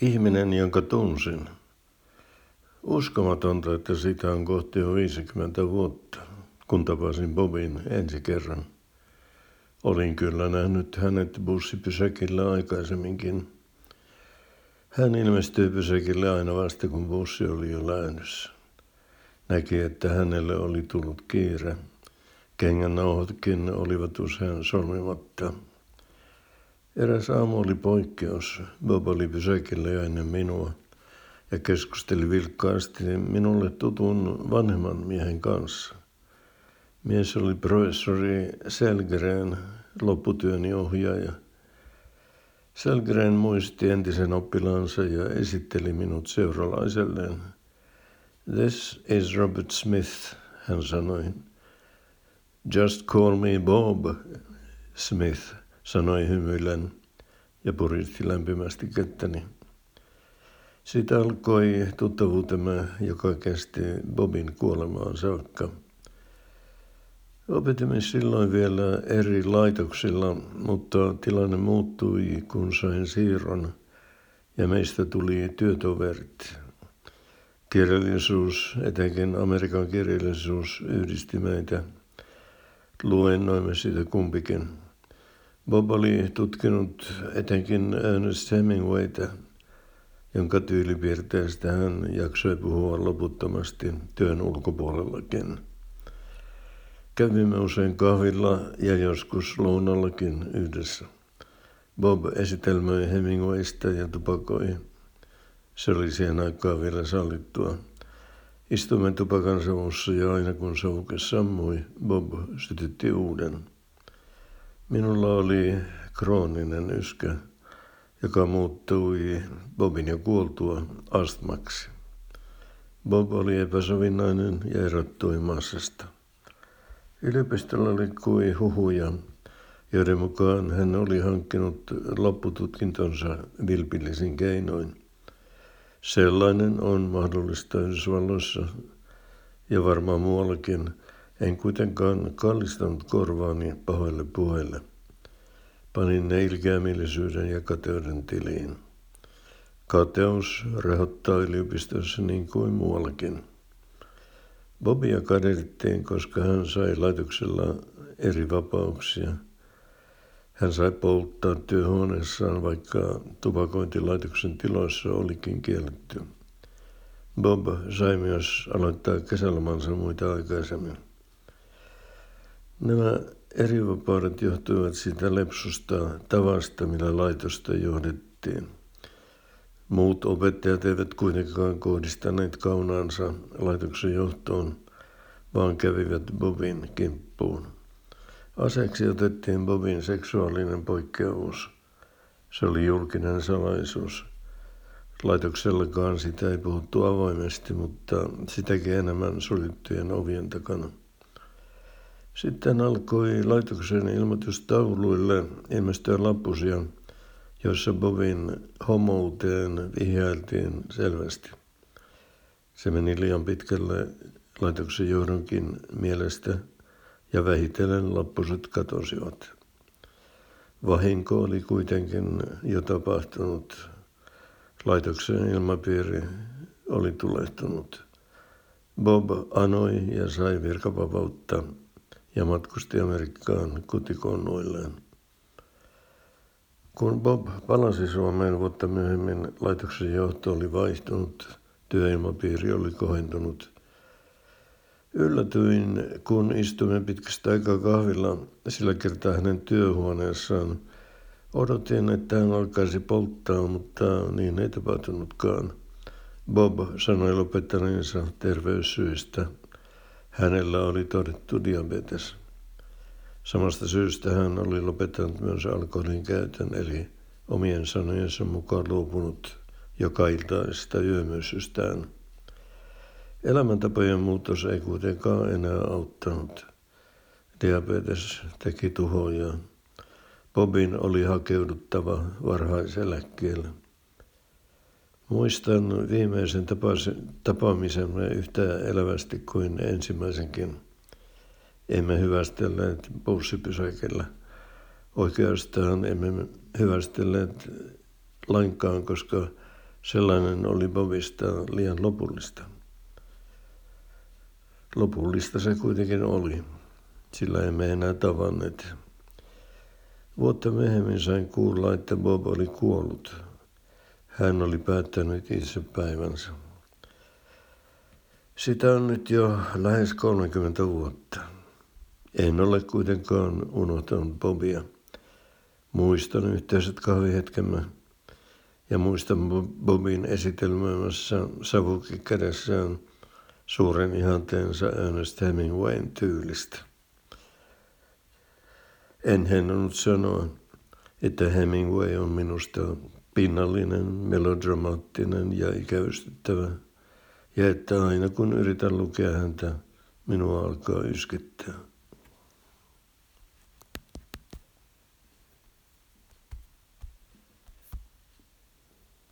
Ihminen, jonka tunsin. Uskomatonta, että sitä on kohti jo 50 vuotta, kun tapasin Bobin ensi kerran. Olin kyllä nähnyt hänet bussipysäkillä aikaisemminkin. Hän ilmestyi pysäkille aina vasta, kun bussi oli jo lähdössä. Näki, että hänelle oli tullut kiire. Kengän nauhotkin olivat usein solmimatta. Eräs aamu oli poikkeus. Bob oli pysäkillä jo ennen minua ja keskusteli vilkkaasti minulle tutun vanhemman miehen kanssa. Mies oli professori Selgren, lopputyöni ohjaaja. Selgren muisti entisen oppilaansa ja esitteli minut seuralaiselleen. This is Robert Smith, hän sanoi. Just call me Bob Smith, sanoi hymyillen ja puristi lämpimästi kättäni. Siitä alkoi tuttavuutemme, joka kesti Bobin kuolemaan saakka. Opetimme silloin vielä eri laitoksilla, mutta tilanne muuttui, kun sain siirron ja meistä tuli työtoverit. Kirjallisuus, etenkin Amerikan kirjallisuus, yhdisti meitä. Luennoimme sitä kumpikin. Bob oli tutkinut etenkin Ernest Hemingwayta, jonka tyylipiirteistä hän jaksoi puhua loputtomasti työn ulkopuolellakin. Kävimme usein kahvilla ja joskus lounallakin yhdessä. Bob esitelmöi Hemingwaysta ja tupakoi. Se oli siihen aikaan vielä sallittua. Istuimme tupakan savussa ja aina kun savuke sammui, Bob sytytti uuden. Minulla oli krooninen yskä, joka muuttui Bobin jo kuoltua astmaksi. Bob oli epäsovinnainen ja erottui massasta. Yliopistolla oli kui huhuja, joiden mukaan hän oli hankkinut loppututkintonsa vilpillisin keinoin. Sellainen on mahdollista Yhdysvalloissa ja varmaan muuallakin. En kuitenkaan kallistanut korvaani pahoille puheille. Panin ne ilkeämielisyyden ja kateuden tiliin. Kateus rehottaa yliopistossa niin kuin muuallakin. Bobia kaderittiin, koska hän sai laitoksella eri vapauksia. Hän sai polttaa työhuoneessaan, vaikka tupakointilaitoksen tiloissa olikin kielletty. Bob sai myös aloittaa kesälomansa muita aikaisemmin. Nämä eri vapaudet johtuivat siitä lepsusta tavasta, millä laitosta johdettiin. Muut opettajat eivät kuitenkaan kohdistaneet kaunaansa laitoksen johtoon, vaan kävivät Bobin kimppuun. Aseeksi otettiin Bobin seksuaalinen poikkeavuus. Se oli julkinen salaisuus. Laitoksellakaan sitä ei puhuttu avoimesti, mutta sitäkin enemmän suljettujen ovien takana. Sitten alkoi laitoksen ilmoitustauluille ilmestyä lappusia, joissa Bobin homouteen vihjailtiin selvästi. Se meni liian pitkälle laitoksen johdonkin mielestä ja vähitellen lappuset katosivat. Vahinko oli kuitenkin jo tapahtunut. Laitoksen ilmapiiri oli tulehtunut. Bob anoi ja sai virkavapautta ja matkusti Amerikkaan kotikonnoilleen. Kun Bob palasi Suomeen vuotta myöhemmin, laitoksen johto oli vaihtunut, työilmapiiri oli kohentunut. Yllätyin, kun istuimme pitkästä aikaa kahvilla sillä kertaa hänen työhuoneessaan. Odotin, että hän alkaisi polttaa, mutta niin ei tapahtunutkaan. Bob sanoi lopettaneensa terveyssyistä. Hänellä oli todettu diabetes. Samasta syystä hän oli lopettanut myös alkoholin käytön, eli omien sanojensa mukaan luopunut joka iltaista yömyysystään. Elämäntapojen muutos ei kuitenkaan enää auttanut. Diabetes teki tuhoja. Bobin oli hakeuduttava varhaiseläkkeelle. Muistan viimeisen tapaamisemme yhtä elävästi kuin ensimmäisenkin. Emme hyvästelleet bussipysäkillä. Oikeastaan emme hyvästelleet lainkaan, koska Sellainen oli Bobista liian lopullista. Lopullista se kuitenkin oli, sillä emme enää tavanneet. Vuotta myöhemmin sain kuulla, että Bob oli kuollut. Hän oli päättänyt itse päivänsä. Sitä on nyt jo lähes 30 vuotta. En ole kuitenkaan unohtanut Bobia. Muistan yhteiset kahvihetkemme ja muistan Bobin esitelmämässä savukki kädessään suuren ihanteensa Ernest Hemingwayn tyylistä. En hennonnut sanoa, että Hemingway on minusta pinnallinen, melodramaattinen ja ikävystyttävä, ja että aina kun yritän lukea häntä, minua alkaa yskettää.